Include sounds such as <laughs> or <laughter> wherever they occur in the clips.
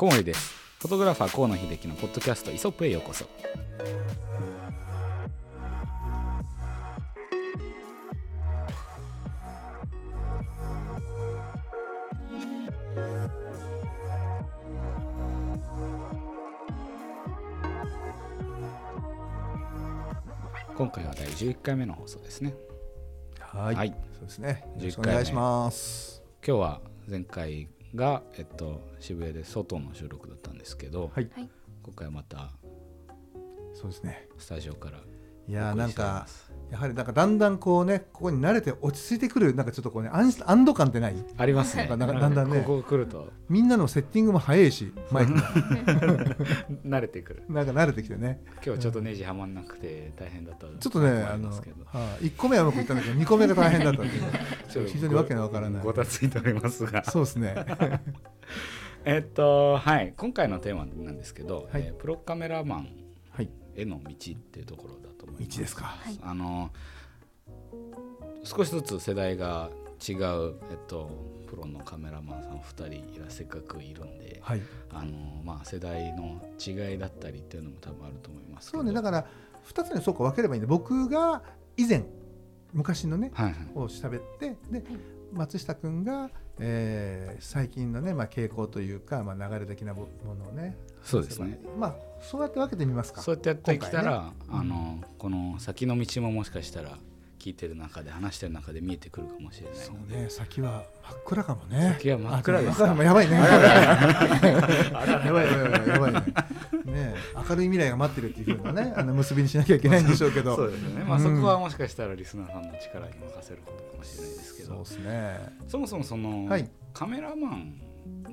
小森です。フォトグラファー河野秀樹のポッドキャストイソップへようこそ。今回は第11回目の放送ですね。はい、はい。そうですね。よろしく11回目お願いします。今日は前回が、えっと、渋谷で外の収録だったんですけど、はい、今回はまたそうですね。スタジオからいやなんかやはりなんかだんだんこうねここに慣れて落ち着いてくるなんかちょっとこうね安安堵感ってない？ありますね。なんかだんだんねここ来ると。みんなのセッティングも早いしマイクが。<laughs> 慣れてくる。なんか慣れてきてね。今日ちょっとネジはまんなくて大変だった。ちょっとねああの、りますけど。はい。1個目はうまくいったんだけど2個目が大変だったっていうちょっと非常にわけのわからない。ごたついておりますが。そうですね。<laughs> えっとはい。今回のテーマなんですけど、はい。えープロカメラマンはい。への道っていうところだと思います。道ですか。はい。あの少しずつ世代が違う、えっと、プロのカメラマンさん2人いらせっかくいるんで、はい。あのまあ、世代の違いだったりっていうのも多分あると思いますけど。そうね。だから2つにそうか分ければいいんで僕が以前昔のねはいはい。を喋ってで松下君が、えー最近のね、まあ、傾向というか、まあ、流れ的なものをねそうですね。まあそうやって分けてみますか？そうやってやってきたら、ね。あのこの先の道ももしかしたら聞いてる中で話してる中で見えてくるかもしれない。そうね先は真っ暗かもね。先は真っ暗です。かあやばいね。やばいやばいやばいやばいやばいねね明るい未来が待ってるっていうふうなねあの結びにしなきゃいけないんでしょうけどそうですね、まあ、うんそこはもしかしたらリスナーさんの力に任せることかもしれないですけど、そうですねそもそもその、はいカメラマン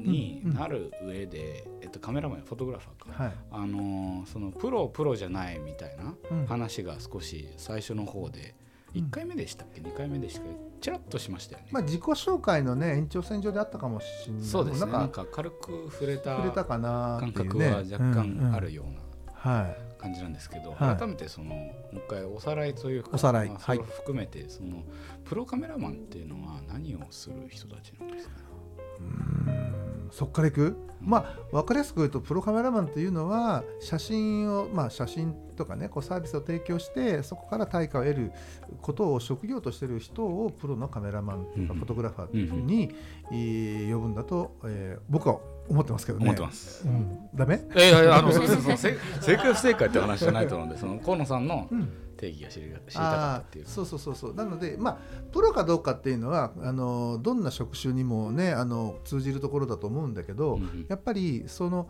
になる上で、えっと、カメラマンやフォトグラファーか、はい。あのーそのプロプロじゃないみたいなうん。話が少し最初の方で、うん。1回目でしたっけ？2回目でしたっけ？ちらっとしましたよね、まあ自己紹介のね延長線上であったかもしれないそうですね。なんかか軽く触れた触れたかな感覚は若干あるようなはい。感じなんですけど、はい。改めてそのもう一回おさらいというかおさらい。まあそれをはい。含めてそのプロカメラマンっていうのは何をする人たちなんですかね？うん。そっからいく、まあ分かりやすく言うとプロカメラマンっていうのは写真をまあ写真とかねこうサービスを提供してそこから対価を得ることを職業としてる人をプロのカメラマンとかうんフォトグラファーっていうふうに、えー呼ぶんだと、えー僕は思ってますけどね。思ってます。うん、ダメ、いやいやあの <laughs> 正解不正解って話じゃないと思うんでその河野さんのうん定義が知り知りたかったあっていう。ーそうそうそうそう。なのでまあプロかどうかっていうのはあのどんな職種にもねあの通じるところだと思うんだけど、うんうん。やっぱりその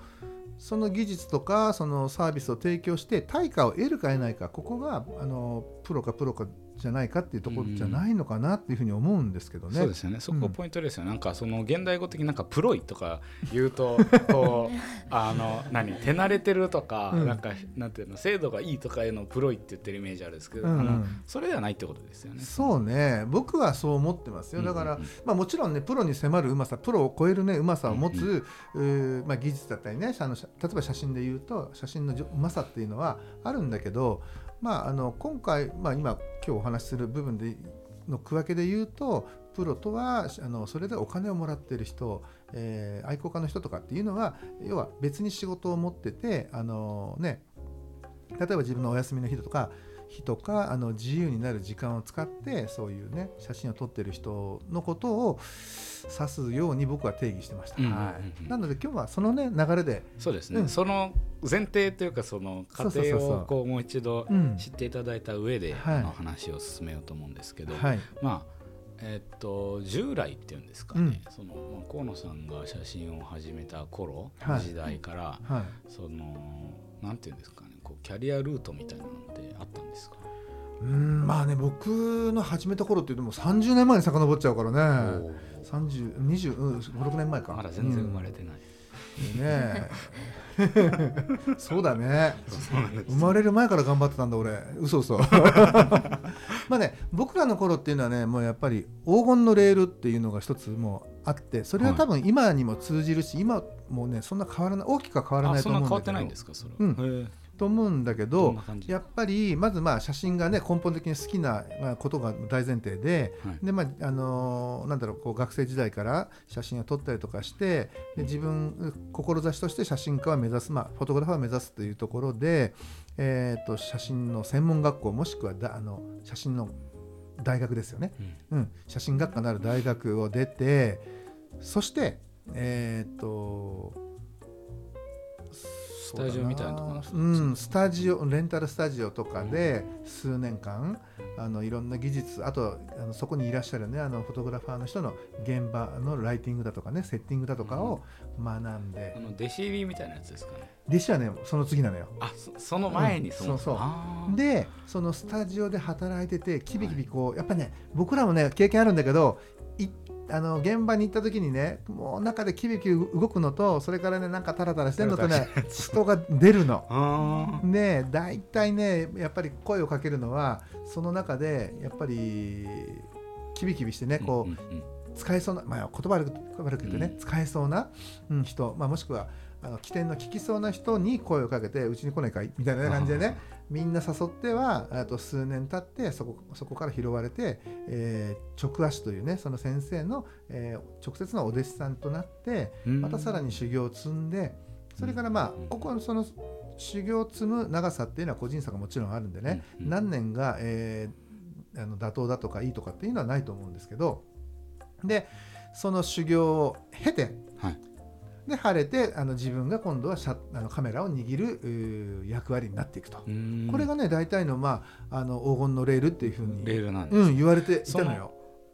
その技術とかそのサービスを提供して対価を得るか得ないかここがあのプロかプロかじゃないかっていうところじゃないのかなっていうふうに思うんですけどね。そうですよね。そこポイントですよ、なんかその現代語的になんかプロイとか言うとこう <laughs> あの何手慣れてるとか、うん。なんかなんていうの精度がいいとかへのプロイって言ってるイメージあるんですけど、うん。うんあのそれではないってことですよね。そうね。僕はそう思ってますよ。だから、うんうん。うんまあ、もちろんねプロに迫るうまさプロを超えるねうまさを持つ、うんうーまあ、技術だったりねあの例えば写真で言うと写真のうまさっていうのはあるんだけど、まあ、あの今回、まあ、今今日お話しする部分での区分けで言うとプロとはあのそれでお金をもらってる人、えー愛好家の人とかっていうのは要は別に仕事を持っててあのね例えば自分のお休みの日とか日とかあの自由になる時間を使ってそういうね写真を撮ってる人のことを指すように僕は定義してました、なので今日はそのね流れで、そうですね、うん。その前提というかその過程をこうもう一度うん。知っていただいた上で、はい。あの話を進めようと思うんですけど、はい。まあえっと従来っていうんですかね、うん。そのまあ、河野さんが写真を始めた頃はい。の時代から、はい、そのなんていうんですかキャリアルートみたいなのってあったんですか、うんまあね僕の始めた頃っていうともう30年前に遡っちゃうからね。おー。3026年前か。まだ全然生まれてない、うん。ねえ。<laughs> そうだね。生まれる前から頑張ってたんだ俺。嘘嘘。<laughs> まあね僕らの頃っていうのはねもうやっぱり黄金のレールっていうのが一つもうあってそれは多分今にも通じるし今もうねそんな変わらない大きくは変わらないとあそんな変わって思うんだけどないんですかそれは、うんと思うんだけどやっぱりまずまあ写真がね根本的に好きなまあことが大前提ではい。でまああのーなんだろうこう学生時代から写真を撮ったりとかしてで自分志として写真家は目指す、まあ、フォトグラファーを目指すというところで、えー、と写真の専門学校もしくはだあの写真の大学ですよね、うん、写真学科のある大学を出てそしてえっ、とスタジオみたいな。ところうん、スタジオレンタルスタジオとかで数年間あのいろんな技術あとあのそこにいらっしゃるねあのフォトグラファーの人の現場のライティングだとかねセッティングだとかを学んで。あの弟子入りみたいなやつですかね。弟子はねその次なのよ。あそその前にうんそうそう。でそのスタジオで働いててキビキビこうやっぱね僕らもね経験あるんだけどいあの現場に行った時にねもう中でキビキビ動くのとそれからねなんかタラタラしてるのとね人が出るの。<laughs> で大体ねやっぱり声をかけるのはその中でやっぱりキビキビしてねこう、使えそうな、まあ、言葉悪く悪く言ってね、うん。使えそうな、うん、人、まあ、もしくはあの起点の聞きそうな人に声をかけてうちに来ないかい？みたいな感じでねみんな誘ってはあと数年経ってそこそこから拾われて、えー直足というねその先生の、えー直接のお弟子さんとなってうん。またさらに修行を積んでそれからまあうん。ここはその修行を積む長さっていうのは個人差がもちろんあるんでね、何年が、えーあの妥当だとかいいとかっていうのはないと思うんですけどでその修行を経てはいで晴れてあの自分が今度はシャあのカメラを握る役割になっていくと、うん。これがね大体の,、まあ、あの黄金のレールっていうふうにレールなんです、うん、言われていたのよ。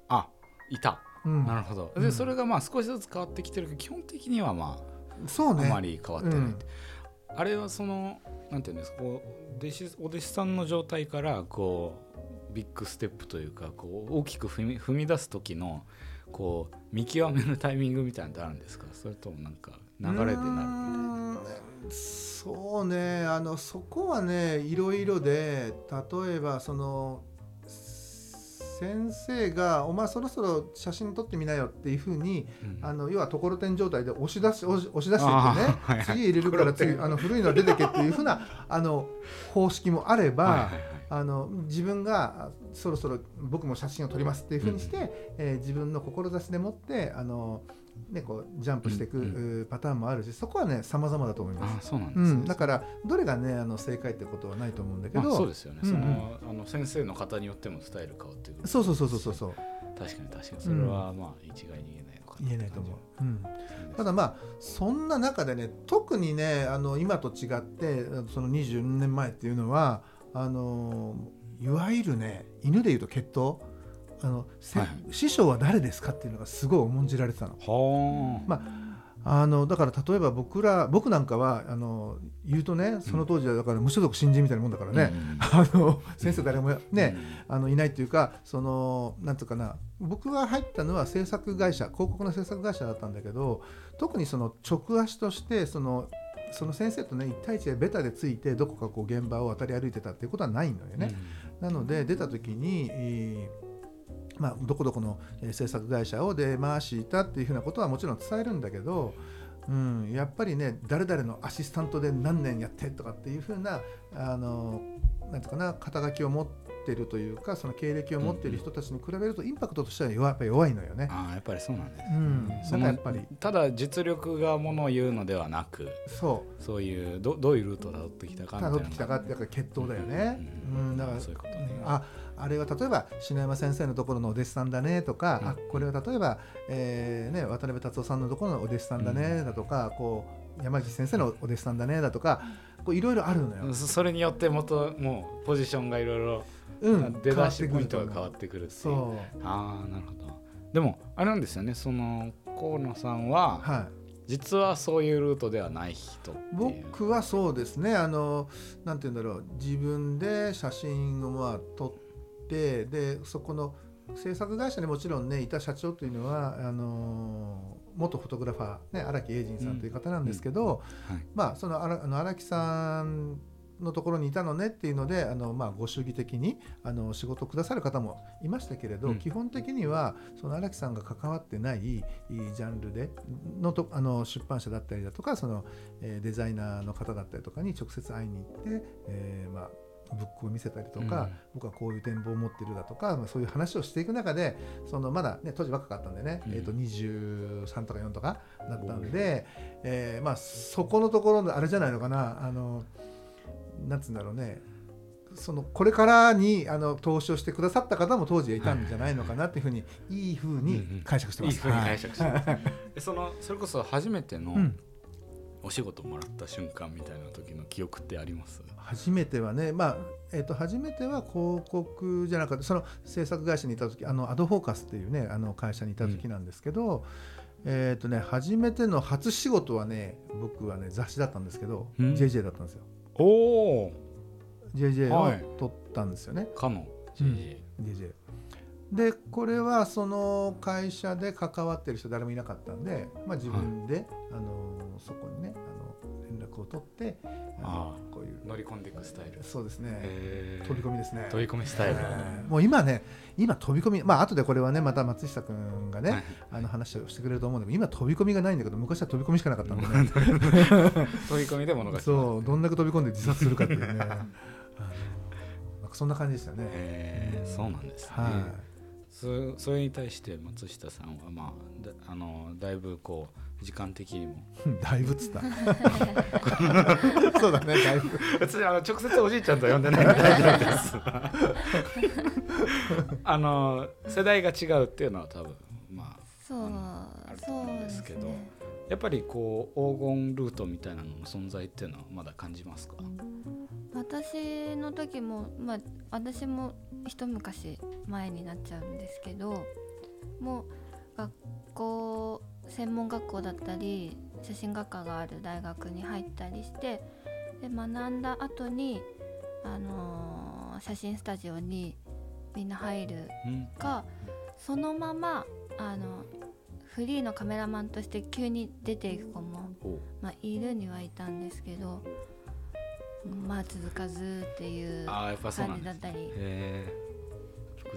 あいた。うん。なるほど。うん。でそれがまあ少しずつ変わってきてるけど基本的にはまそうねああまり変わってないって、あれはそのなんていうんですかこう弟子お弟子さんの状態からこうビッグステップというかこう大きく踏み踏み出す時のこう見極めるタイミングみたいなのってあるんですか？それともなんか流れでなるみたいな。そうね。あのそこはねいろいろで例えばその先生が「お前そろそろ写真撮ってみなよ」っていうふうにうん。あの要はところてん状態で押し出し押し出してってねーはいはい。次入れるから次あの古いのは出てけっていうふうなあの方式もあれば、はいはいはいあの自分があそろそろ僕も写真を撮りますっていうふうにして、えー自分の志でもってあの、ね、こうジャンプしていく、パターンもあるしそこはね様々だと思います。あそうなんですね、うん、だからどれがねあの正解ってことはないと思うんだけど、まあ、そうですよね、うんうん。そのあの先生の方によってもスタイル変わってくるそうそうそうそうそうそう。確かに確かに。それはまあ一概に言えないのかな言えないと思う。うん。うただまあそんな中でね特にねあの今と違ってその20年前っていうのはあのいわゆるね犬でいうと血統？あの、せはい。師匠は誰ですかっていうのがすごい重んじられてたの。はあ、まあのだから例えば僕ら僕なんかはあの言うとねその当時はだから無所属新人みたいなもんだからね、<laughs> あの先生誰もね、あのいないっていうかそのなんていうかな僕が入ったのは制作会社広告の制作会社だったんだけど特にその直足としてそのその先生とね1対1でベタでついてどこかこう現場を渡り歩いてたっていうことはないのよね。なので出た時に、えーまあ、どこどこのえー制作会社を出回したっていうふうなことはもちろん伝えるんだけど、うん、やっぱりね誰々のアシスタントで何年やってとかっていうふうなあのなんていうかな肩書きを持ってるというかその経歴を持っている人たちに比べるとインパクトとしては弱やっぱり弱いのよね。ああやっぱりそうなんです、うん、そのなんかやっぱり。ただ実力がものを言うのではなくそう。そういうどどういうルートをたどってきたかみたいな辿ってきたかってやっぱり血統だよね。ううんん、だからそういうことね。ああれは例えば篠山先生のところのお弟子さんだねとか、うん。あこれは例えば、えーね、渡辺達夫さんのところのお弟子さんだねだとか、こう山岸先生のお弟子さんだねだとかこういろいろあるのよ。そそれによって元もうポジションがいろいろうん、出だしポイントが変わってくるっていう。そああなるほど。でもあれなんですよね。その河野さんは、う、はい、実はそういうルートではない人僕はそうですね。あのなんて言うんだろう。自分で写真をまあ撮ってでそこの制作会社にもちろんねいた社長というのはあの元フォトグラファー、ね、荒木英二さんという方なんですけど、はい。まあその荒木さんのところにいたのねっていうのであの、まあ、ご主義的にあの仕事をくださる方もいましたけれど、うん。基本的にはその荒木さんが関わってないジャンルでのとあの出版社だったりだとかその、えーデザイナーの方だったりとかに直接会いに行って、えーまあブックを見せたりとか、うん。僕はこういう展望を持ってるだとか、まあ、そういう話をしていく中でそのまだ、ね、当時若かったんでね、うん。えー、と23とか4とかだったんで、えーまあ、そこのところのあれじゃないのかなあのなんつうんだろうね。そのこれからにあの投資をしてくださった方も当時はいたんじゃないのかなっていうふうにいいふうに解釈してます。いいふうに解釈してます。は <laughs> いでそのそれこそ初めてのうん。お仕事もらった瞬間みたいな時の記憶ってあります？初めてはね、まあえー、と初めては広告じゃなかった。その制作会社にいた時あのアドフォーカスっていうねあの会社にいた時なんですけど、えっ、とね初めての初仕事はね僕はね雑誌だったんですけど、うん。JJ だったんですよおお JJ はい。を撮ったんですよね、かの。うん。JJ、JJ でこれはその会社で関わってる人誰もいなかったんで、まあ、自分で、あのそこにねあの連絡を取ってあこういう。乗り込んでいくスタイル。そうですね。へー。飛び込みですね。飛び込みスタイル、えー。もう今ね今飛び込みまあ後でこれはねまた松下君がね、はいあの話をしてくれると思うんだけど今飛び込みがないんだけど昔は飛び込みしかなかったんでね。<laughs> 飛び込みで物がそうどんだけ飛び込んで自殺するかっていうね。<laughs> そんな感じでしたね、へーそうなんですね、はそそれに対して松下さんはまあだあのだいぶこう時間的にも。い <laughs> だいぶっつった。そうだねだいぶ。別にあの直接おじいちゃんとは呼んでないんで大丈夫ですあの世代が違うっていうのは多分まあそうあると思うんですすけど。ねやっぱりこう黄金ルートみたいなのの存在っていうのはまだ感じますか？私の時もまあ私も一昔前になっちゃうんですけどもう学校専門学校だったり写真学科がある大学に入ったりしてで学んだ後にあのー写真スタジオにみんな入るうん。かそのままあのフリーのカメラマンとして急に出ていく子も、おまあ、いるにはいたんですけどまあ続かずっていうああやっぱそうな感じだったり。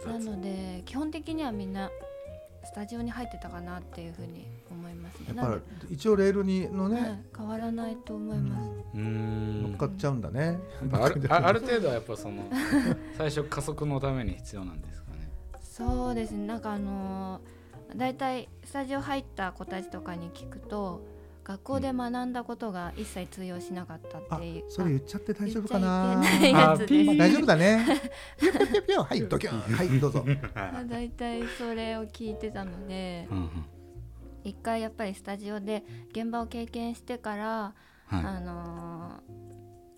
なので基本的にはみんなスタジオに入ってたかなっていうふうに思いますね。やっ一応レールにのね、はい、変わらないと思います。うーん。乗っかっちゃうんだね、あるあある程度はやっぱその <laughs> 最初加速のために必要なんですかね。そうですね。なんかあのー、だいたいスタジオ入った子たちとかに聞くと学校で学んだことが一切通用しなかったあっていう、それ言っちゃって大丈夫かな？大丈夫だね。はいドキュンはいどうぞまあ大体それを聞いてたのでうんうん一回やっぱりスタジオで現場を経験してから、はあの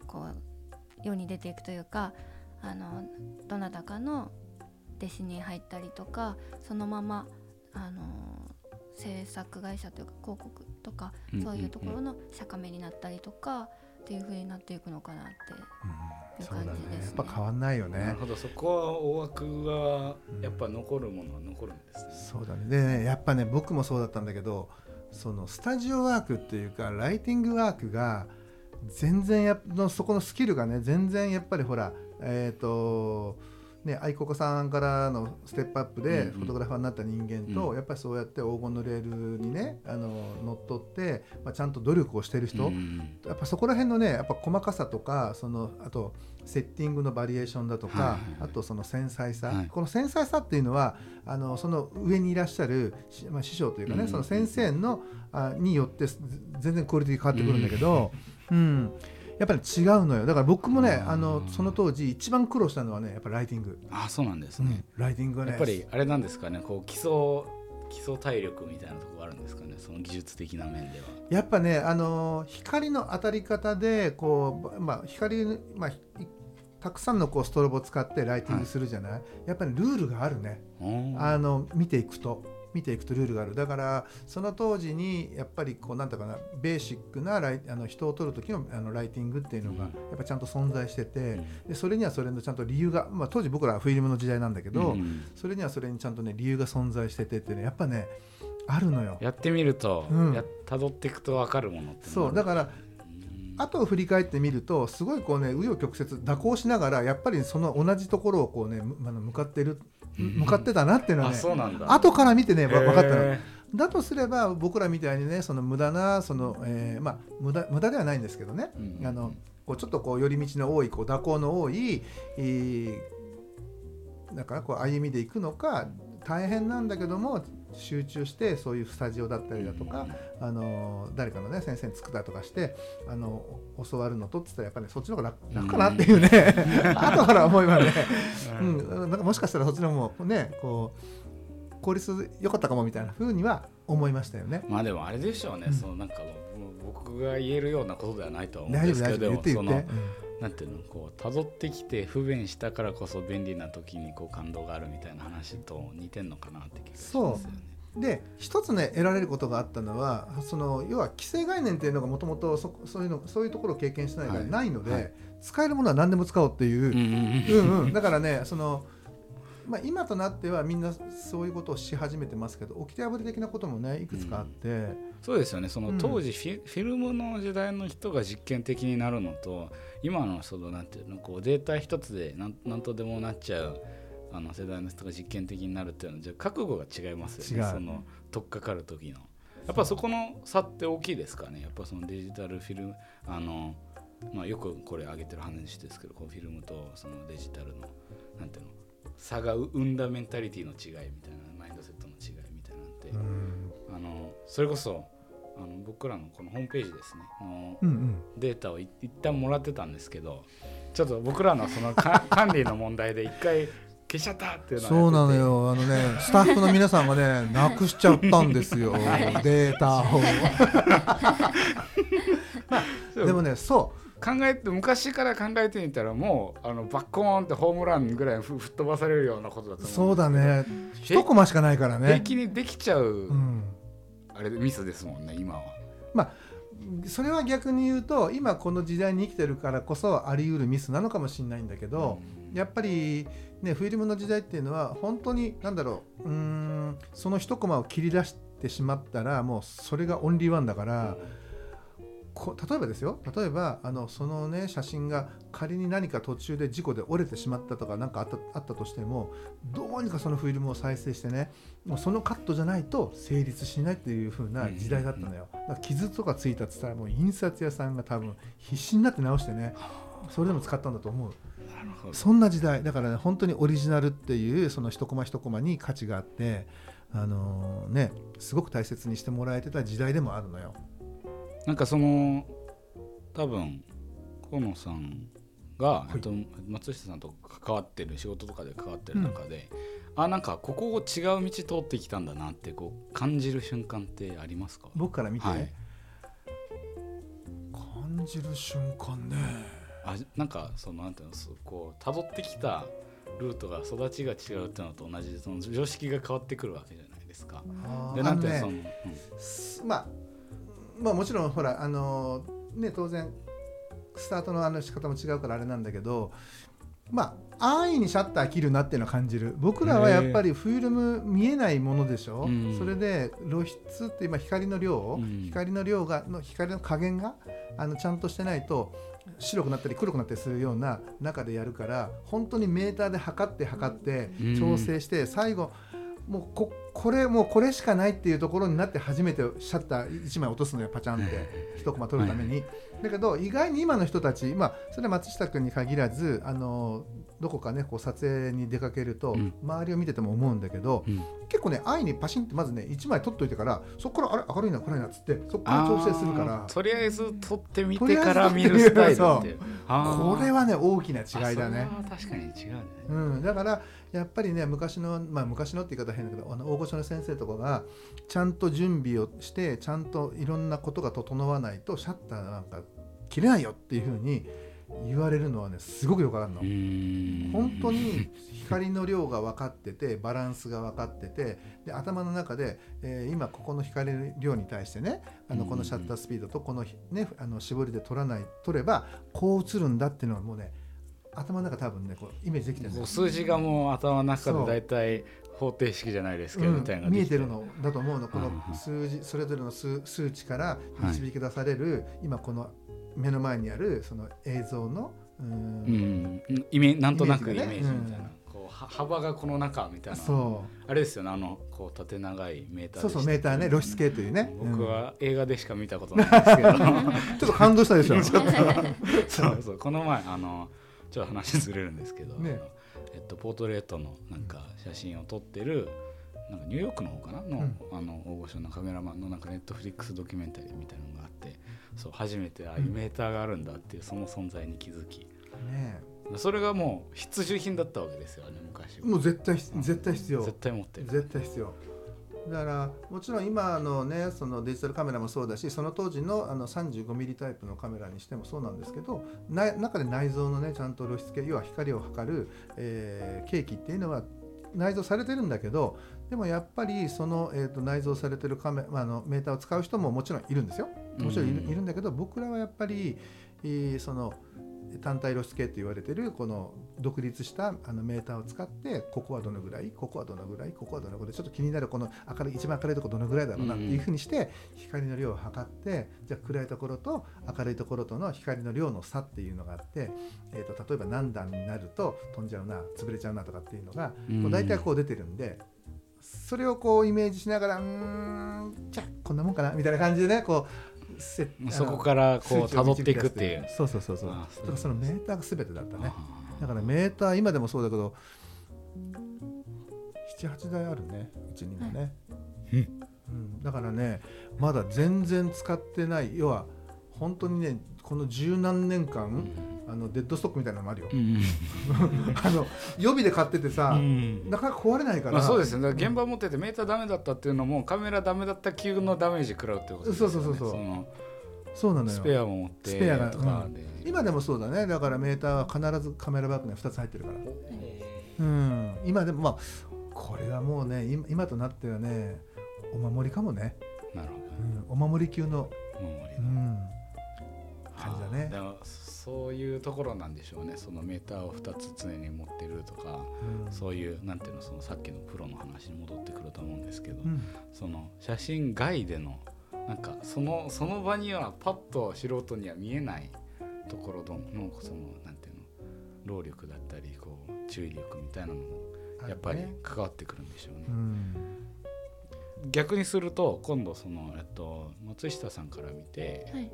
ーこう世に出ていくというかあのどなたかの弟子に入ったりとかそのままあのー制作会社というか広告とかうんそういうところの釈迦目になったりとかっていう風になっていくのかなって。いうそうだね感じですね。やっぱ変わんないよいなねるほど。そこは大枠がやっぱ残るものは残るんですね。そうだね。でねやっぱね僕もそうだったんだけどそのスタジオワークっていうかライティングワークが全然やのそこのスキルがね全然やっぱりほらえっ、とね愛子さんからのステップアップでフォトグラファーになった人間と、うん。やっぱりそうやって黄金のレールにねあの乗っ取って、まあ、ちゃんと努力をしてる人、うんやっぱそこら辺のねやっぱ細かさとかそのあとセッティングのバリエーションだとか、あとその繊細さ、はい。この繊細さっていうのはあのその上にいらっしゃる、しまあ、師匠というかね、うんその先生のあによってす全然クオリティ変わってくるんだけど、うんやっぱり違うのよ。だから僕もねうん。あのその当時一番苦労したのはねやっぱライティング、あそうなんですね、ライティングはねやっぱりあれなんですかね。こう基礎基礎体力みたいなところがあるんですかね。その技術的な面では。やっぱね、あの光の当たり方でこう、まあ、光、まあ、いたくさんのこうストロボを使ってライティングするじゃない、やっぱりルールがあるね。あの見ていくと見ていくとルールがある。だからその当時にやっぱりこうなんていうかなベーシックなライあの人を撮る時のあのライティングっていうのがうん。やっぱちゃんと存在してて、うん。でそれにはそれのちゃんと理由が、まあ、当時僕らはフィルムの時代なんだけど、うんそれにはそれにちゃんとね理由が存在しててってねやっぱねあるのよ。やってみると、うん。や辿っていくと分かるものってそうだからうん。後を振り返ってみるとすごいこうね紆余曲折蛇行しながらやっぱりその同じところをこうね向かってる向かってたなっていうのはあねそうなんだ。後から見てねわ分かったの。へだとすれば僕らみたいにねその無駄なその、えーまあ無駄無駄ではないんですけどね、うんあのこうちょっとこう寄り道の多いこう蛇行の多い、えーなんかこう歩みで行くのか大変なんだけども集中してそういうスタジオだったりだとか、あの誰かのね先生に作ったりとかしてあの教わるのとっつったらやっぱり、ね、そっちの方が楽楽かなっていうね、<laughs> 後から思えばね、ううん。ん、なんかもしかしたらそっちの方もねこう効率良かったかもみたいな風には思いましたよね。まあでもあれでしょうね、うん。そのなんか僕が言えるようなことではないとは思うん大ですけどでもその。なんていうのこう辿ってきて不便したからこそ便利な時にこう感動があるみたいな話と似てんのかなって気がしますよね。うんで一つね得られることがあったのはその要は既成概念っていうのがもともとそそういうのそういうところを経験してないからはい。ないので、はい。使えるものは何でも使おうっていう、うんうんうん。うん、だからねその、まあ、今となってはみんなそういうことをし始めてますけど掟破り的なこともねいくつかあって、そうですよね。そのうん。当時フィ,、フィルムの時代の人が実験的になるのと今のそのなんていうのこうデータ一つでなんなんとでもなっちゃうあの世代の人が実験的になるっていうのはじゃあ覚悟が違いますよねその取っかかる時の。やっぱそこの差って大きいですかねやっぱそのデジタルフィルムあのまあよくこれ挙げてる話ですけどこうフィルムとそのデジタルのなんていうの差が生んだメンタリティの違いみたいなマインドセットの違いみたいなのって、うん。あのそれこそあの僕らのこのホームページですねのうんうん。データをい一旦もらってたんですけどちょっと僕らのそのか <laughs> 管理の問題で一回消しちゃったっていうのをそうなのよ。あのね <laughs> スタッフの皆さんがねなくしちゃったんですよ。<laughs> データを。<laughs> でもねそ考えて昔から考えてみたらもうあのバッコーンってホームランぐらいふ吹っ飛ばされるようなことだとそうだね。一コマしかないから平ね、気にできちゃう、うん、あれミスですもんね今は。それは逆に言うと今この時代に生きてるからこそあり得るミスなのかもしれないんだけど、やっぱりねフィルムの時代っていうのは本当に何だろううーんその一コマを切り出してしまったらもうそれがオンリーワンだからこ例えばですよ例えばあのそのね写真が仮に何か途中で事故で折れてしまったとか何かあったあったとしてもどうにかそのフィルムを再生してねもうそのカットじゃないと成立しないっていう風な時代だったのよ。だから傷とかついたって言ったらもう印刷屋さんが多分必死になって直してねそれでも使ったんだと思う。そんな時代だからね本当にオリジナルっていうその一コマ一コマに価値があってあのねすごく大切にしてもらえてた時代でもあるのよ。なんかその多分河野さんが、い。えっと松下さんと関わってる仕事とかで関わってる中で、あなんかここを違う道通ってきたんだなってこう感じる瞬間ってありますか？僕から見て、はい。感じる瞬間ねあなんかそのなんていうのこう辿ってきたルートが育ちが違うっていうのと同じでその常識が変わってくるわけじゃないですか。でなんていうのその、うん。すまあまあもちろんほらあのね当然スタートのあの仕方も違うからあれなんだけどまあ安易にシャッター切るなっていうのは感じる。僕らはやっぱりフィルム見えないものでしょ、うん。それで露出って今光の量、うん。光の量がの光の加減があのちゃんとしてないと白くなったり黒くなったりするような中でやるから本当にメーターで測って測ってうん。調整して最後もうここれもうこれしかないっていうところになって初めてシャッター1枚落とすのよパチャンって。一コマ取るために、だけど意外に今の人たち今それは松下君に限らずあのどこかねこう撮影に出かけると、うん。周りを見てても思うんだけど、うん。結構ね安易にパシンってまずね1枚取っといてからそこからあれ明るいな暗いなっつってそこから調整するから。とりあえず撮ってみてから見るスタイルっていう。<laughs> これはね大きな違いだね。確かに違うね。うん、だからやっぱりね昔のまあ昔のって言い方は変だけどあの大御所の先生とかがちゃんと準備をしてちゃんといろんなことが整わないとシャッターなんか切れないよっていうふうに言われるのはねすごくよくあるの。本当に光の量が分かっててバランスが分かっててで頭の中で、えー今ここの光の量に対してねあのこのシャッタースピードとこの,、ね、あの絞りで取らない取ればこう映るんだっていうのはもうね頭の中多分ねこうイメージできてるんです数字がもう頭の中で大体方程式じゃないですけど、みたいな見えてるのだと思うの。この数字それぞれの数数値から導き出される、今この目の前にあるその映像のうーん。うん、イメなんとなくイメージみたいな、こうは幅がこの中みたいな。そあれですよねあのこう縦長いメーターうそうそうメーターね露出系というね、僕うん。は映画でしか見たことないんですけど。<laughs> ちょっと感動したでしょ？<laughs> <laughs> そうそう。この前あのちょっと話ずれるんですけど、ね。えっと、ポートレートのなんか写真を撮ってるなんかニューヨークの方かな？の,、うん。あの大御所のカメラマンのなんかネットフリックスドキュメンタリーみたいなのそう初めてああいうメーターがあるんだっていうその存在に気づき。ねそれがもう必需品だったわけですよね昔は。もう絶対絶対必要。絶対持ってる。絶対必要。だからもちろん今のねそのデジタルカメラもそうだしその当時のあの 35mm タイプのカメラにしてもそうなんですけどな中で内蔵のねちゃんと露出系要は光を測る、えー、計器っていうのは内蔵されてるんだけどでもやっぱりその、えー、と内蔵されてるカメ、まあ、あのメーターを使う人ももちろんいるんですよもちろんいる,、うんだけど僕らはやっぱり、えーその単体露出系って言われてるこの独立したあのメーターを使ってここはどのぐらいここはどのぐらいここはどのぐらいちょっと気になるこの明るい一番明るいところどのぐらいだろうなっていうふうにして光の量を測ってじゃあ暗いところと明るいところとの光の量の差っていうのがあって、えー、と例えば何段になると飛んじゃうな潰れちゃうなとかっていうのがうんこう大体こう出てるんで。それをこうイメージしながらうーんじゃあこんなもんかなみたいな感じでねこうせそこからこう辿っていくっていう。そうそうそうそう。あだからそのメーターが全てだったね。だからメーター今でもそうだけど78台あるねうちにもね、うん。うん、だからねまだ全然使ってない。要は本当にねこの十何年間、あのデッドストックみたいなのもあるよ、うん <laughs> あの予備で買っててさ、うん。なかなか壊れないから、まあ、そうですね。だから現場持っててメーターダメだったっていうのもカメラダメだった級のダメージ食らうってことですよね。そうそうそうそう。のそうなのよ。スペアも持ってスペアがとかで、今でもそうだね。だからメーターは必ずカメラバッグに2つ入ってるから。うん。今でもまあこれはもうね今今となってはねお守りかもね、なるほうん、お守り級の、どもう森の。うん、感じだね。でもそういうところなんでしょうね。そのメーターを2つ常に持ってるとかうん。そういうなんていうのそのさっきのプロの話に戻ってくると思うんですけど、うん。その写真外でのなんかそのその場にはパッと素人には見えないところのそのなんていうの労力だったりこう注意力みたいなのもやっぱり関わってくるんでしょうね。うん。逆にすると今度その、えっと、松下さんから見てはい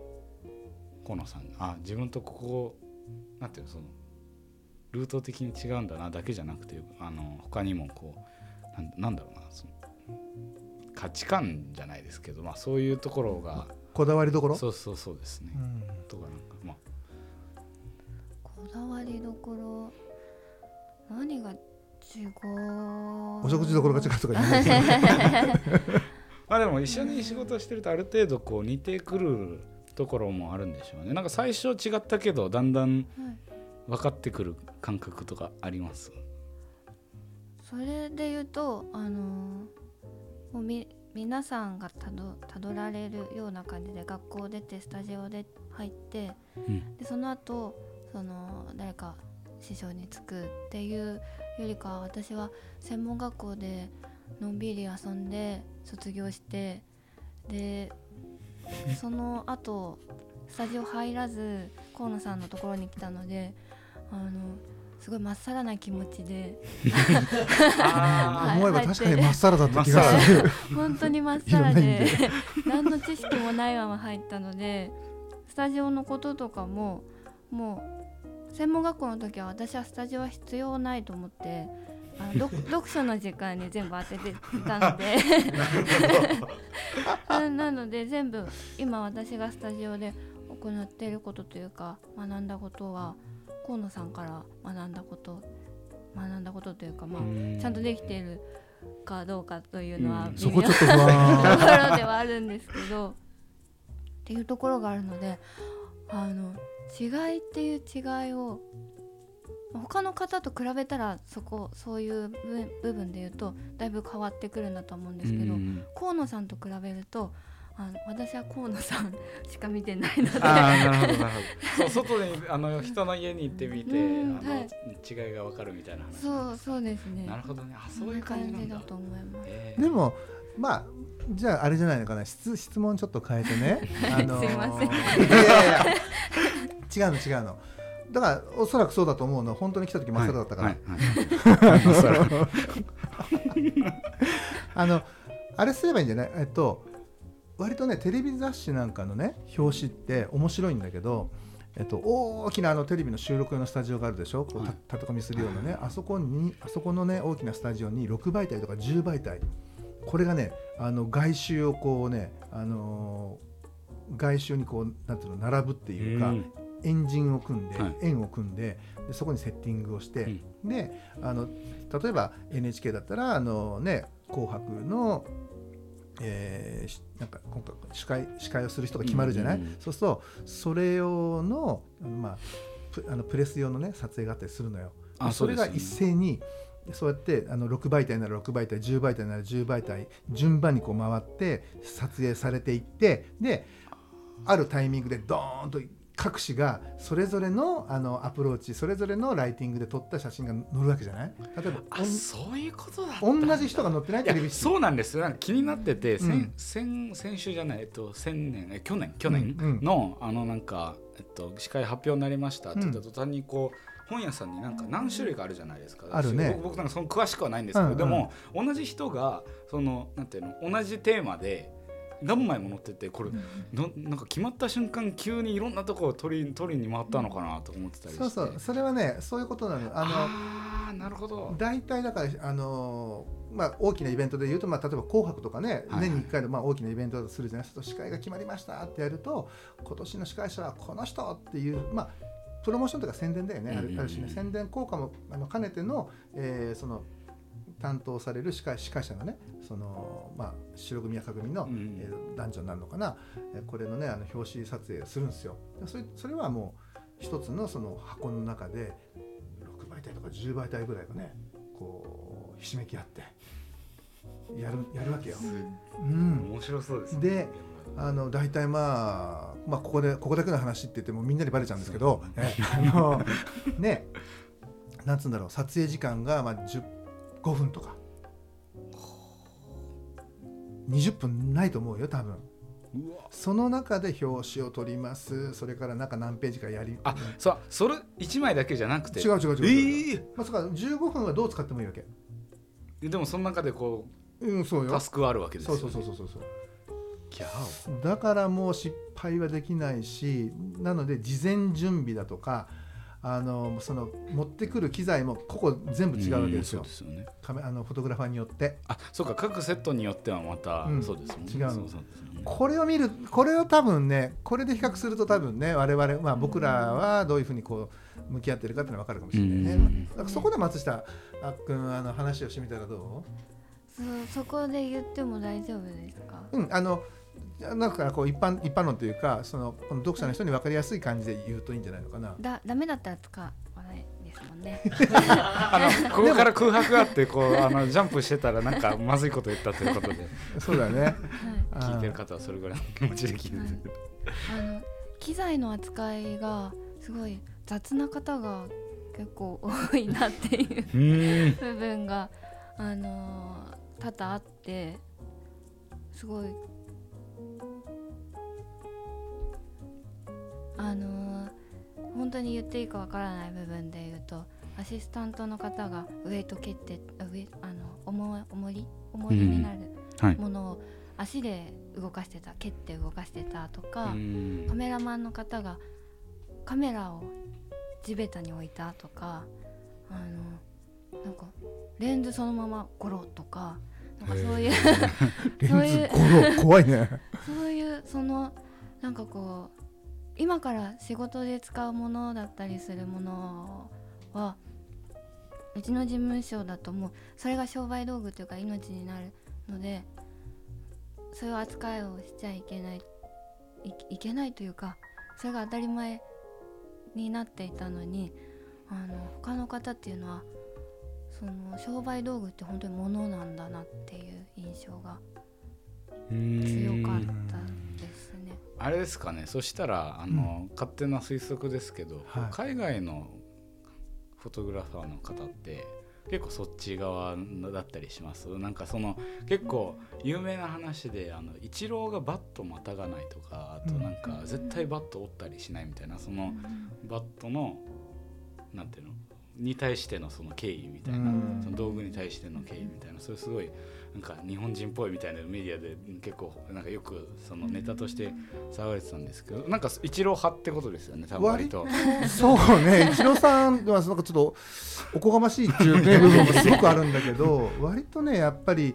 河野さんあ自分とここなんていうのそのルート的に違うんだなだけじゃなくてあの他にもこうなんなんだろうなその価値観じゃないですけど、まあ、そういうところがこだわりどころ？そうそうそうですね、うん。とかなんかまあ。こだわりどころ？何が違う？お食事どころが違うとか言いま <laughs> <laughs> あでも一緒に仕事してるとある程度こう似てくるところもあるんでしょうね。なんか最初違ったけどだんだんはい分かってくる感覚とかあります？それで言うとあのーもうみ皆さんがたどたどられるような感じで学校出てスタジオで入ってうん。でその後その誰か師匠につくっていうよりかは私は専門学校でのんびり遊んで卒業してで <laughs> その後スタジオ入らず河野さんのところに来たのであのすごいまっさらな気持ちで。あ思えば確かにまっさらだった気がする。本当にまっさらで。何の知識もないまま入ったのでスタジオのこととかももう専門学校の時は私はスタジオは必要ないと思ってあの読 <laughs> 読書の時間に全部当ててたので。<laughs> な <laughs> なので全部今私がスタジオで行っていることというか学んだことは河野さんから学んだこと学んだことというかまあーちゃんとできているかどうかというのは微妙なところではあるんですけど。っていうところがあるのであの違いっていう違いを他の方と比べたらそこそういう部部分で言うとだいぶ変わってくるんだと思うんですけどうん河野さんと比べるとあの私は河野さん <laughs> しか見てないので。ああなるほどなるほど。<laughs> そう外にあの人の家に行ってみて、うんあのはい。違いが分かるみたいな話。そうそうですね。なるほどね。あそそういう感感じなんだ。じだと思います。えーでもまあじゃああれじゃないのかな。質質問ちょっと変えてね、<laughs> あのーすいません。いやいや。違うの違うのだからおそらくそうだと思うのは本当に来た時真っ青だったから、<laughs> あのあれすればいいんじゃない？えっと割とねテレビ雑誌なんかのね表紙って面白いんだけど、えっと、大きなあのテレビの収録用のスタジオがあるでしょ？こうたはい。たたかみするようなねあそこにあそこのね大きなスタジオに6媒体とか10媒体これがねあの外周をこうねあのー外周にこうなんていうの並ぶっていうか、うんエンジンを組んで、はい。円を組んででそこにセッティングをして、であの例えば NHK だったらあの、ね「紅白の」えーしなんか今回司会司会をする人が決まるじゃない、うんうんうん。そうするとそれ用の,、まあ、プあのプレス用のね撮影があったりするのよ。あそれが一斉にそうやってあの6媒体なら6媒体10媒体なら10媒体順番にこう回って撮影されていってであるタイミングでドーンと各紙がそれぞれのあのアプローチそれぞれのライティングで撮った写真が載るわけじゃない？例えばあそういうことだ同じ人が載ってないテレビそうなんです。よなんか気になってて、うん。先先先週じゃないえっと先年え去年去年うんうん。の、あのなんかえっと司会発表になりましたって言った途端にこう本屋さんになんか何種類かあるじゃないですか。あるね。僕僕なんかその詳しくはないんですけど、うんうん。でも同じ人がそのなんていうの同じテーマで何枚も載っててこれのなんか決まった瞬間急にいろんなとこを取り取りに回ったのかなと思ってたりして。そうそう。それはねそういうことなのよ。あのあーなるほど。大体だからあのまあ、大きなイベントでいうと、まあ、例えば「紅白」とかね、はい年に1回のまあ大きなイベントだとするじゃない？ですか司会が決まりましたってやると今年の司会者はこの人っていう、まあ、プロモーションとか宣伝だよね、あるあるしね。宣伝効果もあの兼ねての,、えーその担当される司会司会者のねその、まあ、白組や赤組の、うんうんえー男女になるのかな、えーこれのねあの表紙撮影をするんですよ。でそれそれはもう一つのその箱の中で6媒体とか10媒体ぐらいがねこうひしめき合ってやるやるわけよ。うん、面白そうですね。であの大体まあ、まあ、ここでここだけの話って言ってもみんなにバレちゃうんですけど、えあのねなんつうんだろう撮影時間がまあ10 5分とか。20分ないと思うよ多分。その中で表紙を取ります。それから中何ページかやりあそうそれ一枚だけじゃなくて。違う違う違う違う、えまあ、そうか15分はどう使ってもいいわけ。えでもその中でこうんそうよ。うタスクはあるわけですよ、ね、そうそうそうそうそうだからもう失敗はできないしなので事前準備だとかあのその持ってくる機材もここ全部オ違うわけですよ。うですよね。カメあのフォトグラファーによって。あそうか各セットによってはまた、うん。そうですもんね。違うの。そうそうですよね。これを見るこれを多分ねこれで比較すると多分ね我々、まあ、僕らはどういうふうにこう向き合ってるかっていうのが分かるかもしれないね、うん。そこで松下あっくんあの話をしてみたらどそそこで言っても大丈夫ですか？ううんあのなんかこう一般一般論というかそのこの読者の人に分かりやすい感じで言うといいんじゃないのかな。だダメだったら使わないですもんね。<laughs> あのここから空白があってこうあのジャンプしてたらなんかまずいこと言ったということで。そうだね。はい。聞いてる方はそれぐらいの気持ちで聞いてる、あの機材の扱いがすごい雑な方が結構多いなっていう <laughs> 部分があのー多々あってすごいあのー本当に言っていいかわからない部分で言うとアシスタントの方がウエイト蹴ってあウエあの重い重り重りになるはい。ものを足で動かしてた蹴って動かしてたとか、カメラマンの方がカメラを地べたに置いたとかあのなんかレンズそのままゴロとかそういう <laughs> そういう怖いね。<laughs> そういうそのなんかこう今から仕事で使うものだったりするものはうちの事務所だともうそれが商売道具というか命になるのでそういう扱いをしちゃいけないいいけないというかそれが当たり前になっていたのにあの他の方っていうのはその商売道具って本当に物なんだなっていう印象が強かったですね。あれですかね。そしたらあの、勝手な推測ですけど、はい。海外のフォトグラファーの方って結構そっち側だったりします？なんかその結構有名な話であのイチローがバットまたがないとかあとなんか絶対バット折ったりしないみたいなそのバットのなんていうの？に対してのその敬意みたいな、うん。その道具に対しての敬意みたいなそれすごいなんか日本人っぽいみたいなメディアで結構なんかよくそのネタとして騒がれてたんですけどなんか一郎派ってことですよね多分割と。そうね一郎さんはなんかちょっとおこがましいっていう、ね、部分もすごくあるんだけど <laughs> 割とねやっぱり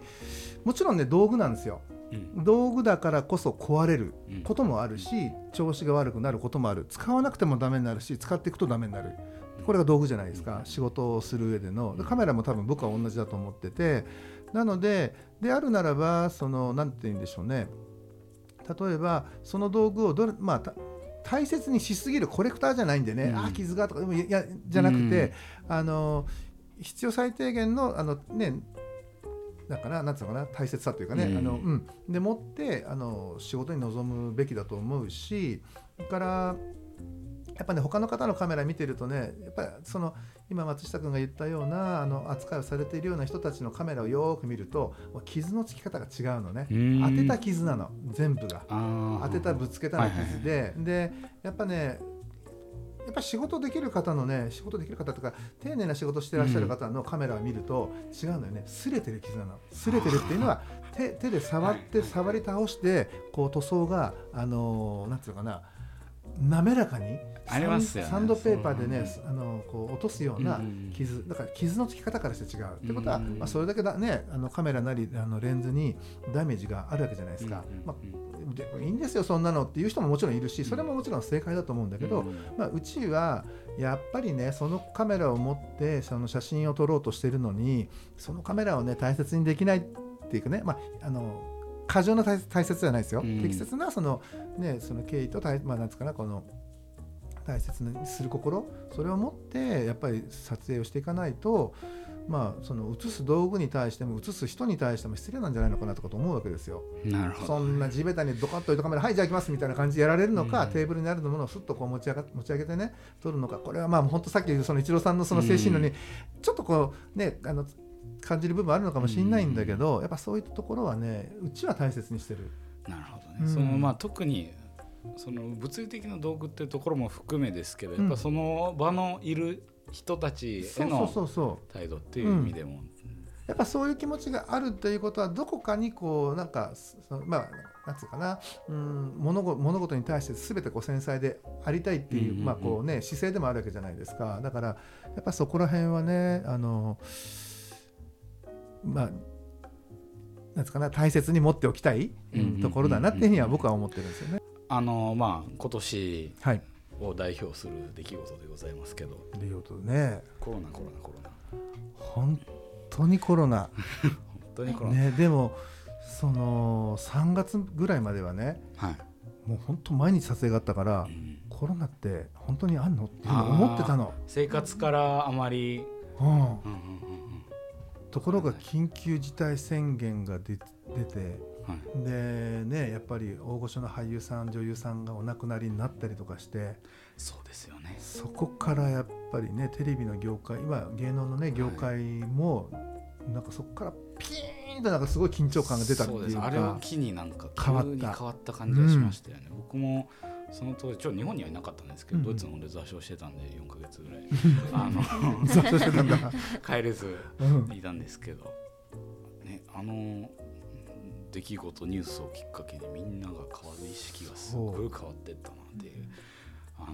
もちろんね道具なんですよ。うん。道具だからこそ壊れるうん。こともあるし調子が悪くなることもある。使わなくてもダメになるし使っていくとダメになるこれが道具じゃないですか。仕事をする上での。でカメラも多分僕は同じだと思ってて。なのでであるならばその何て言うんでしょうね。例えばその道具をどれまあた大切にしすぎるコレクターじゃないんでね、うん。ああ傷がとかでもいやじゃなくて、あの必要最低限のあのねだからなんつうのかな大切さというかね、うん。あのうん、でもってあの仕事に臨むべきだと思うしからやっぱね他の方のカメラ見てるとねやっぱりその今松下君が言ったようなあの扱いをされているような人たちのカメラをよーく見ると傷のつき方が違うのね。うん。当てた傷なの。全部が。当てたぶつけたの傷で、でやっぱねやっぱ仕事できる方のね仕事できる方とか丁寧な仕事してらっしゃる方のカメラを見ると違うのよね。擦れてる傷なの。擦れてるっていうのは手手で触って触り倒してこう塗装があのーなんつうのかな。滑らかにありますよね。サンドペーパーでねあのこう落とすようなうん傷だから傷のつき方からして違うってことは、うんまあ、それだけだねあのカメラなりあのレンズにダメージがあるわけじゃないですか、うんまあ、でいいんですよそんなのっていう人ももちろんいるしそれももちろん正解だと思うんだけど、うん。まあ、うちはやっぱりねそのカメラを持ってその写真を撮ろうとしてるのにそのカメラをね大切にできないっていうかね、まあ、あの過剰な大大切じゃないですよ、うん。適切なその,、ね、その経緯と大,、まあ、なんつうかなこの大切にする心それを持ってやっぱり撮影をしていかないと。まあ、その映す道具に対しても映す人に対しても失礼なんじゃないのかなとかと思うわけですよ。なるほどそんな地べたにドカッと置いたカメラはいじゃあ行きますみたいな感じでやられるのか、うんテーブルにあるものをすっとこう持ち上が持ち上げてね撮るのかこれはまあ本当さっき言うその一郎さんのその精神論にちょっとこうねあの感じる部分あるのかもしれないんだけど、やっぱそういったところはねうちは大切にしてる。なるほどね、うんそのまあ特にその物理的な道具っていうところも含めですけど、やっぱその場のいる人たちへの態度っていう意味でも、やっぱそういう気持ちがあるということはどこかにこうなんかそのまあなんつうかな。うん物事物事に対して全てこう繊細でありたいっていう,、まあこうね姿勢でもあるわけじゃないですか。だからやっぱそこら辺はねあのまあなんつうかな大切に持っておきたい、ところだなっていうふうには僕は思ってるんですよね。あのまあ今年はい。を代表する出来事でございますけど。ということでね。コロナコロナコロナ。本当にコロナ。本当にコロナ、ねでもその3月ぐらいまではねはい、もう本当毎日撮影があったからうん。コロナって本当にあんのって思ってたの、生活からあまり、ところが緊急事態宣言が出出てでねやっぱり大御所の俳優さん女優さんがお亡くなりになったりとかして。そうですよね。そこからやっぱりねテレビの業界今芸能のね業界も、なんかそこからピーンとなんかすごい緊張感が出たっていうか。あれを機になんか急変わった。に変わった感じがしましたよね、僕もその当時ちょ日本にはいなかったんですけど、うん。ドイツの方で座礁してたんで4か月ぐらい。<laughs> あのそうしてたんだ、<laughs> 帰れずうん。いたんですけど、ね、あの出来事ニュースをきっかけにみんなが変わる意識がすごい変わってったなっていう。あの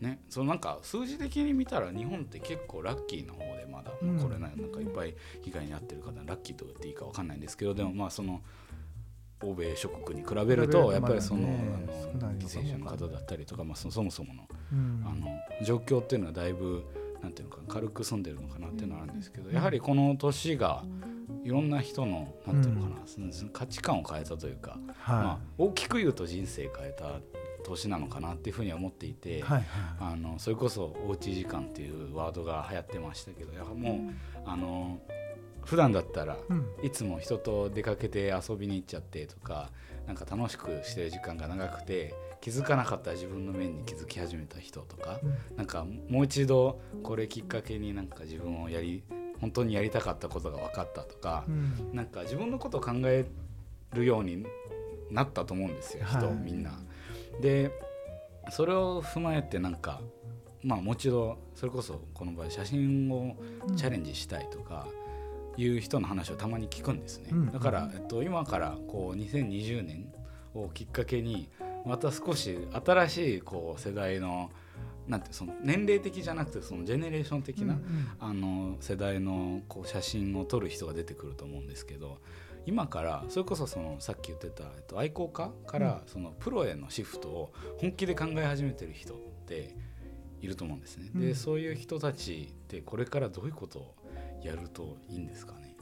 ねそのなんか数字的に見たら日本って結構ラッキーな方でまだ、うんこれななんかいっぱい被害に遭ってる方ラッキーと言っていいかわかんないんですけどでもまあその欧米諸国に比べるととやっぱりその,、あの犠牲者の方だったりとか、まあ、そそもそものうん。あの状況っていうのはだいぶなんていうのかな軽く済んでるのかなっていうのはあるんですけどやはりこの年がいろんな人のなんていうのかな、価値観を変えたというか、まあは、大きく言うと人生変えた年なのかなっていうふうには思っていて、いはいはい。あのそれこそおうち時間っていうワードが流行ってましたけどやはりもう、あの普段だったらうん。いつも人と出かけて遊びに行っちゃってとかなんか楽しくしてる時間が長くて気づかなかった自分の面に気づき始めた人とか、うん。なんかもう一度これきっかけになんか自分をやり本当にやりたかったことが分かったとかう、ん。なんか自分のことを考えるようになったと思うんですよ人、はい。みんな。でそれを踏まえてなんかまあもう一度それこそこの場合写真をチャレンジしたいとかいう人の話をたまに聞くんですね、うん。だから、えっと、今からこう2020年をきっかけにまた少し新しいこう世代のなんてその年齢的じゃなくてそのジェネレーション的な、あの世代のこう写真を撮る人が出てくると思うんですけど今からそれこそそのさっき言ってた、えっと、愛好家からそのプロへのシフトを本気で考え始めてる人っていると思うんですね。でうん。そういう人たちってこれからどういうことをやるといいんですかね。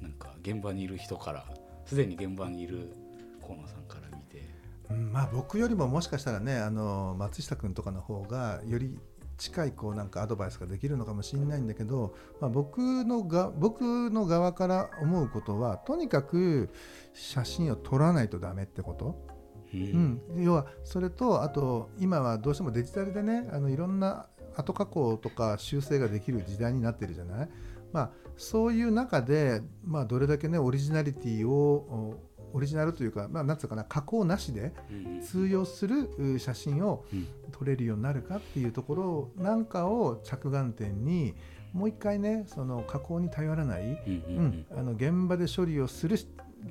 なんか現場にいる人からすでに現場にいる河野さんから見て。うんまあ僕よりももしかしたらねあの松下君とかの方がより近いこうなんかアドバイスができるのかもしれないんだけど、まあ、僕のが僕の側から思うことはとにかく写真を撮らないとダメってこと、うん。うん、要はそれとあと今はどうしてもデジタルでねあのいろんな後加工とか修正ができる時代になってるじゃない、まあ、そういう中で、まあ、どれだけねオリジナリティをおオリジナルというか、まあ、なんつうかな加工なしでうん通用するう写真をうん。撮れるようになるかっていうところなんかを着眼点にもう一回ねその加工に頼らない、うん、あの現場で処理をする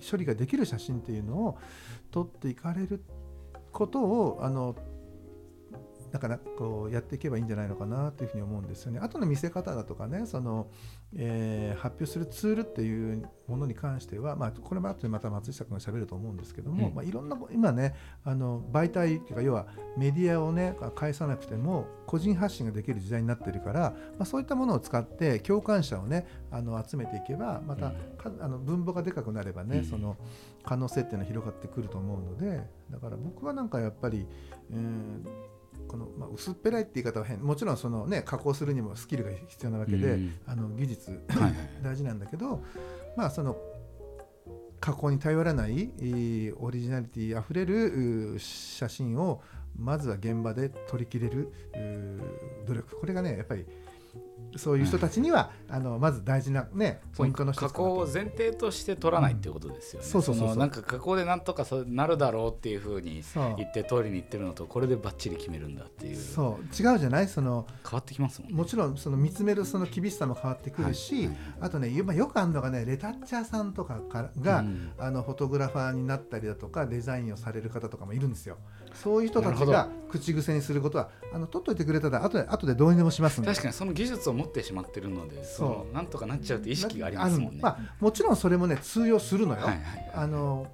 処理ができる写真っていうのを撮っていかれることをあのだからこうやっていけばいいんじゃないのかなというふうに思うんですよね。あとの見せ方だとかねその、えー発表するツールっていうものに関しては、まあ、これも後でまた松下君が喋ると思うんですけども、うん。まあ、いろんな今ねあの媒体っていうか要はメディアをね返さなくても個人発信ができる時代になってるから、まあ、そういったものを使って共感者をねあの集めていけばまた、かあの分母がでかくなればね、うん。その可能性っていうのは広がってくると思うのでだから僕はなんかやっぱり、うんこの、まあ、薄っぺらいって言い方は変。もちろんその、ね、加工するにもスキルが必要なわけで、うん。あの技術 <laughs> 大事なんだけどまあその加工に頼らないえーオリジナリティあふれる写真をまずは現場で撮りきれる努力。これがねやっぱりそういう人たちには、あのまず大事なねポイントの加工を前提として取らないっていうことですよね。うん。そうそうそうそう。のなんか加工でなんとかそうなるだろうっていうふうに言って通りに言ってるのとこれでバッチリ決めるんだっていう。そう。違うじゃない？その変わってきますもんね。もちろんその見つめるその厳しさも変わってくるし、はい。はいあとねよ,、まあ、よくあるのがねレタッチャーさんとかが、うん。あのフォトグラファーになったりだとかデザインをされる方とかもいるんですよそういう人たちが口癖にすることはあの取っといてくれたら後で後でどうにでもします確かにその技術を持ってしまってるのでそう。なんとかなっちゃうって意識がありますもんね。まあ、もちろんそれもね通用するのよ、はいはいあの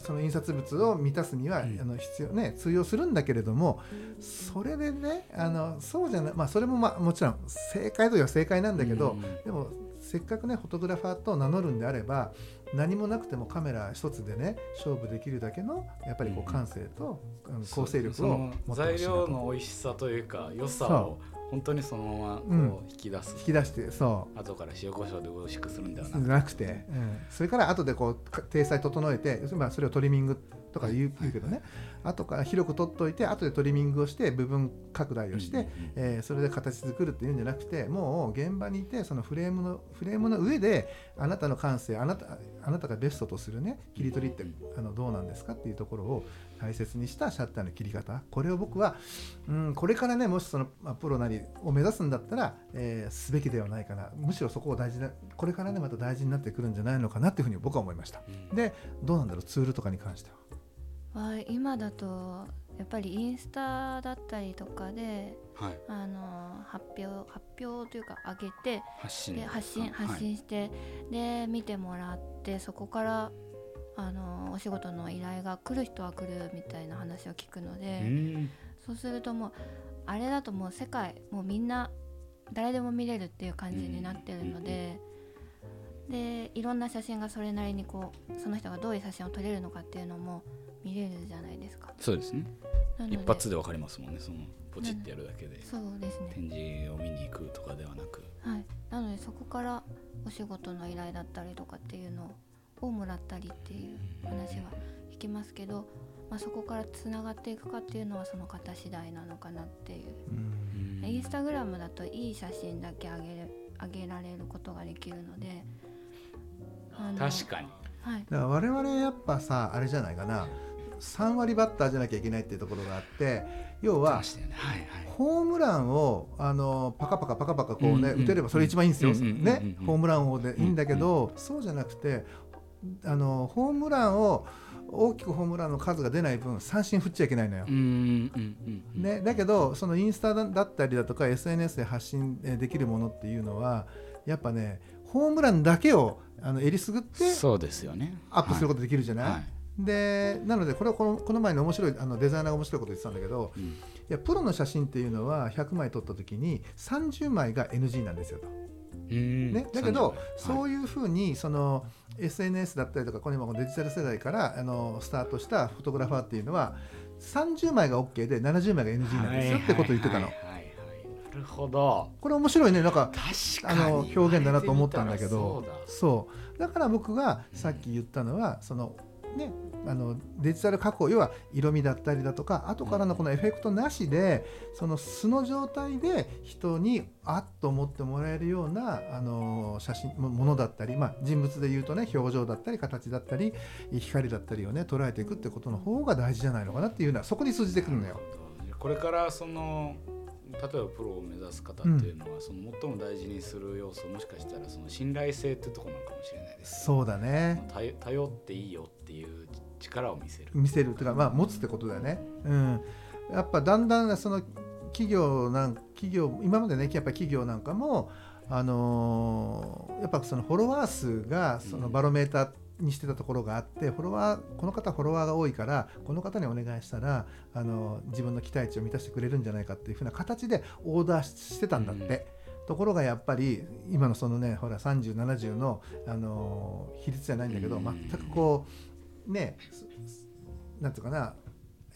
その印刷物を満たすには、うん。あの必要ね通用するんだけれどもそれでねあのそうじゃないまあそれもまあもちろん正解といえば正解なんだけど、うん。でもせっかくねフォトグラファーと名乗るんであれば何もなくてもカメラ一つでね勝負できるだけのやっぱりこううん。感性と、う。ん構成力を材料の美味しさというか良さそを本当にそのままこうん。う引き出す、引き出してそう。後から塩コショウで美味しくするんではなく。なくて、うん、それから後でこうか体裁整えて、まあ、それをトリミングとか言う,、言うけどね後から広く取っといて後でトリミングをして部分拡大をして、えーそれで形作るっていうんじゃなくてもう現場にいてそのフレームのフレームの上であなたの感性あなたあなたがベストとするね切り取りってあのどうなんですかっていうところを大切にしたシャッターの切り方。これを僕は、うん、これからねもしその、まあ、プロなりを目指すんだったら、えーすべきではないかな。むしろそこを大事なこれからねまた大事になってくるんじゃないのかなっていうふうに僕は思いました。うん。でどうなんだろうツールとかに関しては。は今だとやっぱりインスタだったりとかではい、あの発表発表というか上げて発信。で発信はい。発信して、で見てもらってそこからあのお仕事の依頼が来る人は来るみたいな話を聞くのうで、ん。そうするともうあれだともう世界もうみんな誰でも見れるっていう感じになってるので、でいろんな写真がそれなりにこうその人がどういう写真を撮れるのかっていうのも見れるじゃないですか。そうですね。なので一発でわかりますもんね。そのポチってやるだけで。そうですね。展示を見に行くとかではなく。はい、なのでそこからお仕事の依頼だったりとかっていうのをもらったりっていう話は聞きますけど、まあ、そこからつながっていくかっていうのはその方次第なのかなっていう、うん。インスタグラムだといい写真だけ上げる上げられることができるので確かに。はい。だから我々やっぱさあれじゃないかな3割バッターじゃなきゃいけないっていうところがあって要はホームランをあのパカパカパカパカこうね、打てればそれ一番いいんですよ、ね。ホームラン王でいいんだけど、そうじゃなくてあのホームランを大きくホームランの数が出ない分三振振っちゃいけないのよ。ね、だけどそのインスタだったりだとか SNS で発信えーできるものっていうのはやっぱねホームランだけをあのえりすぐってそうですよね。アップすることできるじゃないでなのでこれはこのこの前の面白いあのデザイナーが面白いこと言ってたんだけどうん。いやプロの写真っていうのは100枚撮った時に30枚が NG なんですよと。うん。ね、だけど、30そういうふうにその SNS だったりとかこの今デジタル世代からあのスタートしたフォトグラファーっていうのは30枚が OK で70枚が NG なんですよってことを言ってたの。はい。はいはいはい。なるほど。これ面白いね。なんかあの表現だなと思ったんだけど。そうだ。そう。だから僕がさっき言ったのはそのねあのデジタル加工要は色味だったりだとか後からのこのエフェクトなしでその素の状態で人にあっと思ってもらえるようなあの写真もものだったり、まあ、人物で言うとね表情だったり形だったり光だったりをね捉えていくってことの方が大事じゃないのかなっていうのはそこに通じてくるのよ。これからその例えばプロを目指す方っていうのは、その最も大事にする要素もしかしたらその信頼性ってところなのかもしれないです。そうだね。頼頼っていいよっていう力を見せる。見せるというか、まあ、持つってことだよね。うん、やっぱだんだんその企業なん企業今までねやっぱ企業なんかも、あのーやっぱそのフォロワー数がそのバロメーターにしてたところがあってフォロワーこの方フォロワーが多いからこの方にお願いしたら、あの自分の期待値を満たしてくれるんじゃないかっていうふうな形でオーダーしてたんだって。ところがやっぱり今のそのねほら3070の、あのー比率じゃないんだけど、うん。全くこうねなんていうかな、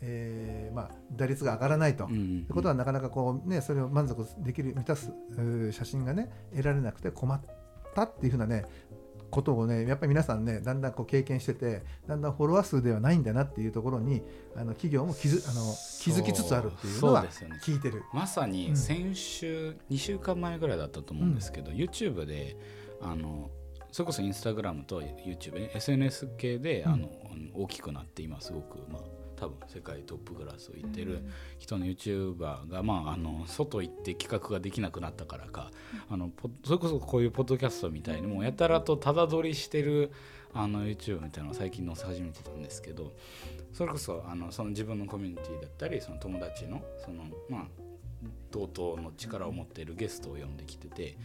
えーまあ、打率が上がらないと。うんってことはなかなかこうねそれを満足できる満たす写真がね得られなくて困ったっていうふうなねことをねやっぱり皆さんねだんだんこう経験しててだんだんフォロワー数ではないんだなっていうところにあの企業も気づあの気づきつつあるっていうのはそうですよね聞いてる。まさにうん先週、2週間前ぐらいだったと思うんですけど、YouTube であのそれこそインスタグラムと YouTube ね SNS 系で、うん。あの大きくなって今すごくまあ多分世界トップクラスをいってる人の YouTuber が、まあ、あの外行って企画ができなくなったからかあのポそれこそこういうポッドキャストみたいにもうやたらとただ撮りしてるあの YouTube みたいなのを最近載せ始めてたんですけどそれこそあのその自分のコミュニティだったりその友達のそのまあ同等の力を持っているゲストを呼んできてて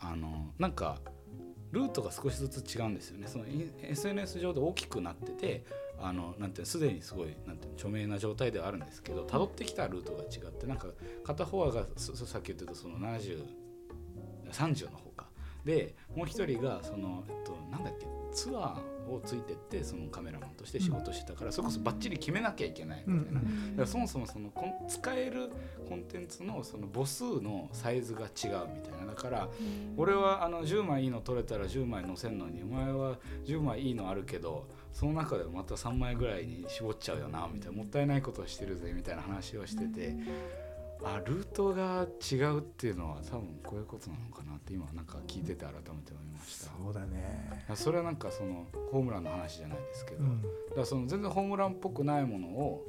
あのなんかルートが少しずつ違うんですよね。その SNS 上で大きくなっててあのなんてすでにすごいなんて著名な状態ではあるんですけど辿ってきたルートが違ってなんか片方がさっき言ってたその7030の方か。でもう一人がその、えっと、なんだっけツアーをついてってそのカメラマンとして仕事してたから、それこそバッチリ決めなきゃいけないみたいな、うんだからそもそもその使えるコンテンツのその母数のサイズが違うみたいな。だから俺はあの10枚いいの取れたら10枚載せんのにお前は10枚いいのあるけどその中でまた3枚ぐらいに絞っちゃうよなみたいな。もったいないことをしてるぜみたいな話をしててあルートが違うっていうのは多分こういうことなのかなって今なんか聞いてて改めて思いました。そうだね。それはなんかそのホームランの話じゃないですけど、うんだからその全然ホームランっぽくないものを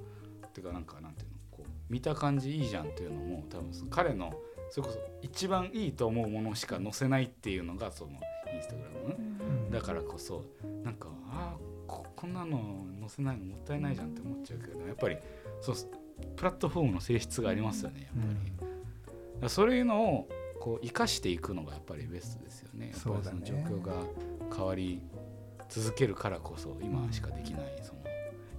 てかなんかなんていうのこう見た感じいいじゃんっていうのも多分彼のそれこそ一番いいと思うものしか載せないっていうのがそのインスタグラムねうんだからこそなんかあーここんなの載せないのもったいないじゃんって思っちゃうけどやっぱりそうプラットフォームの性質がありますよねやっぱり。だからそういうのをこう生かしていくのがやっぱりベストですよね。やっぱりその状況が変わり続けるからこそ今しかできないその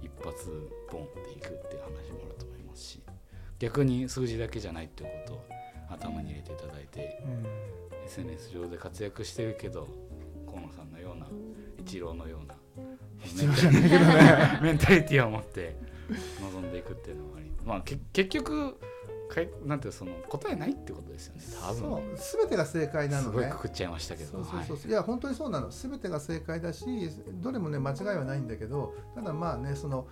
一発ボンっていくっていう話もあると思いますし逆に数字だけじゃないってことを頭に入れていただいてうん。SNS 上で活躍してるけど河野さんのような一郎のようなメンタリティを持って臨んでいくっていうのもありまあけ結局かいなんていうのその答えないってことですよね。多分。そう。全てが正解なすのね。ごいくくっちゃいましたけど。そうそうそう、はい。い、や本当にそうなの。全てが正解だしどれもね間違いはないんだけどただまあねその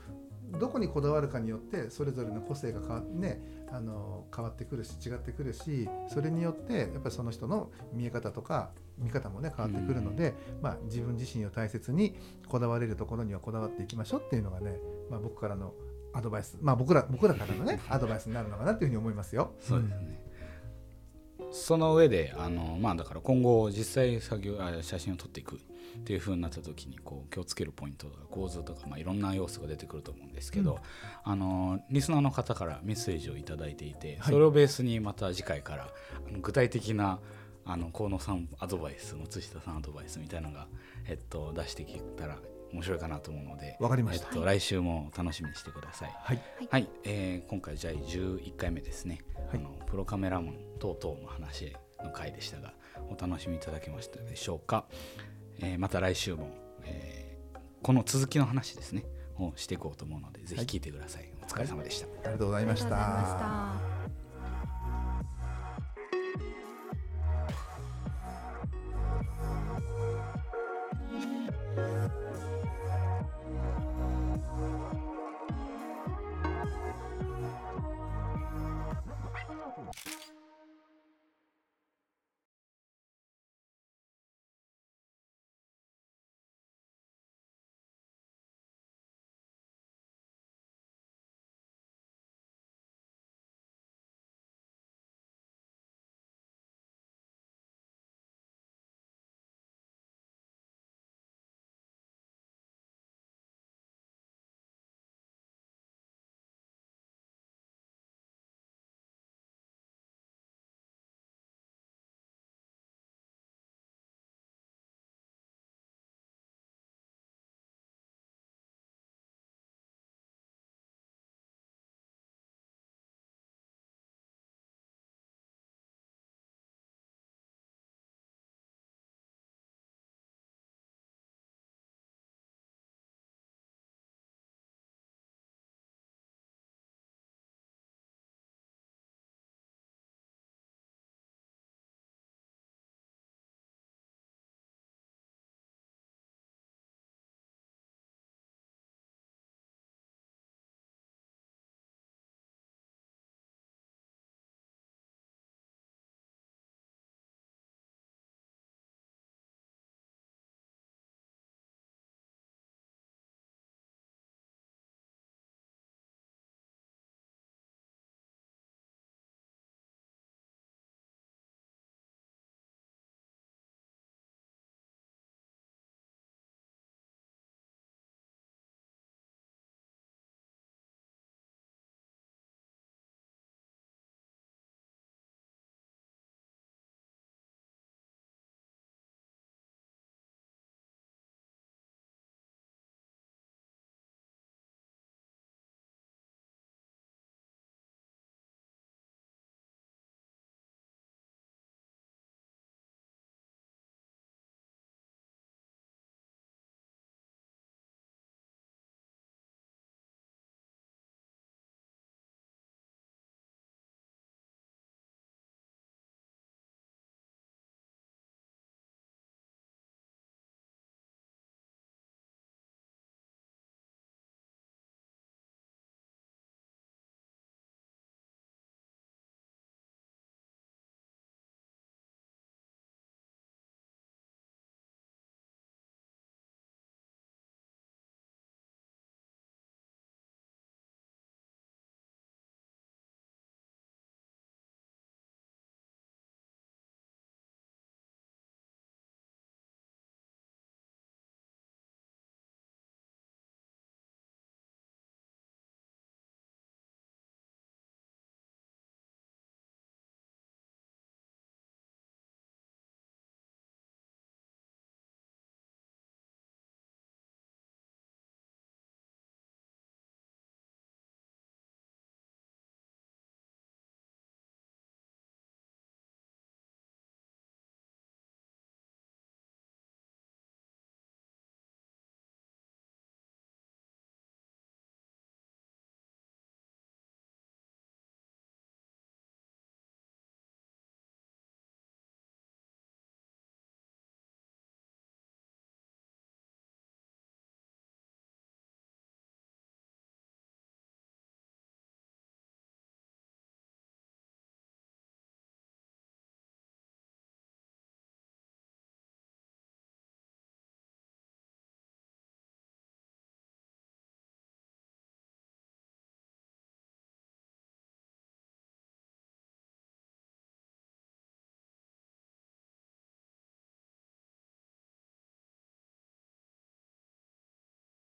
どこにこだわるかによってそれぞれの個性が変わってねあの変わってくるし違ってくるしそれによってやっぱりその人の見え方とか見方もね変わってくるので、まあ、自分自身を大切にこだわれるところにはこだわっていきましょうっていうのがね、まあ、僕からのアドバイス。まあ僕ら僕らからのね <laughs> アドバイスになるのかなっていうふうに思いますよ。そうですね、その上であの、まあ、だから今後実際作業あ写真を撮っていくっていう風になった時にこう気をつけるポイントとか構図とか、まあ、いろんな要素が出てくると思うんですけど、うん。あのリスナーの方からメッセージを頂いていて、はい。それをベースにまた次回からあの具体的なあの河野さんアドバイス松下さんアドバイスみたいなのが、えっと、出してきたら面白いかなと思うので、わかりました。えっと、来週も楽しみにしてください。はい、はい、えー今回第11回目ですね、はいあのプロカメラマン等々の話の回でしたがお楽しみいただけましたでしょうか、えーまた来週も、えーこの続きの話ですねをしていこうと思うのでぜひ聞いてください、お疲れ様でした、ありがとうございましありがとうございまた。した。「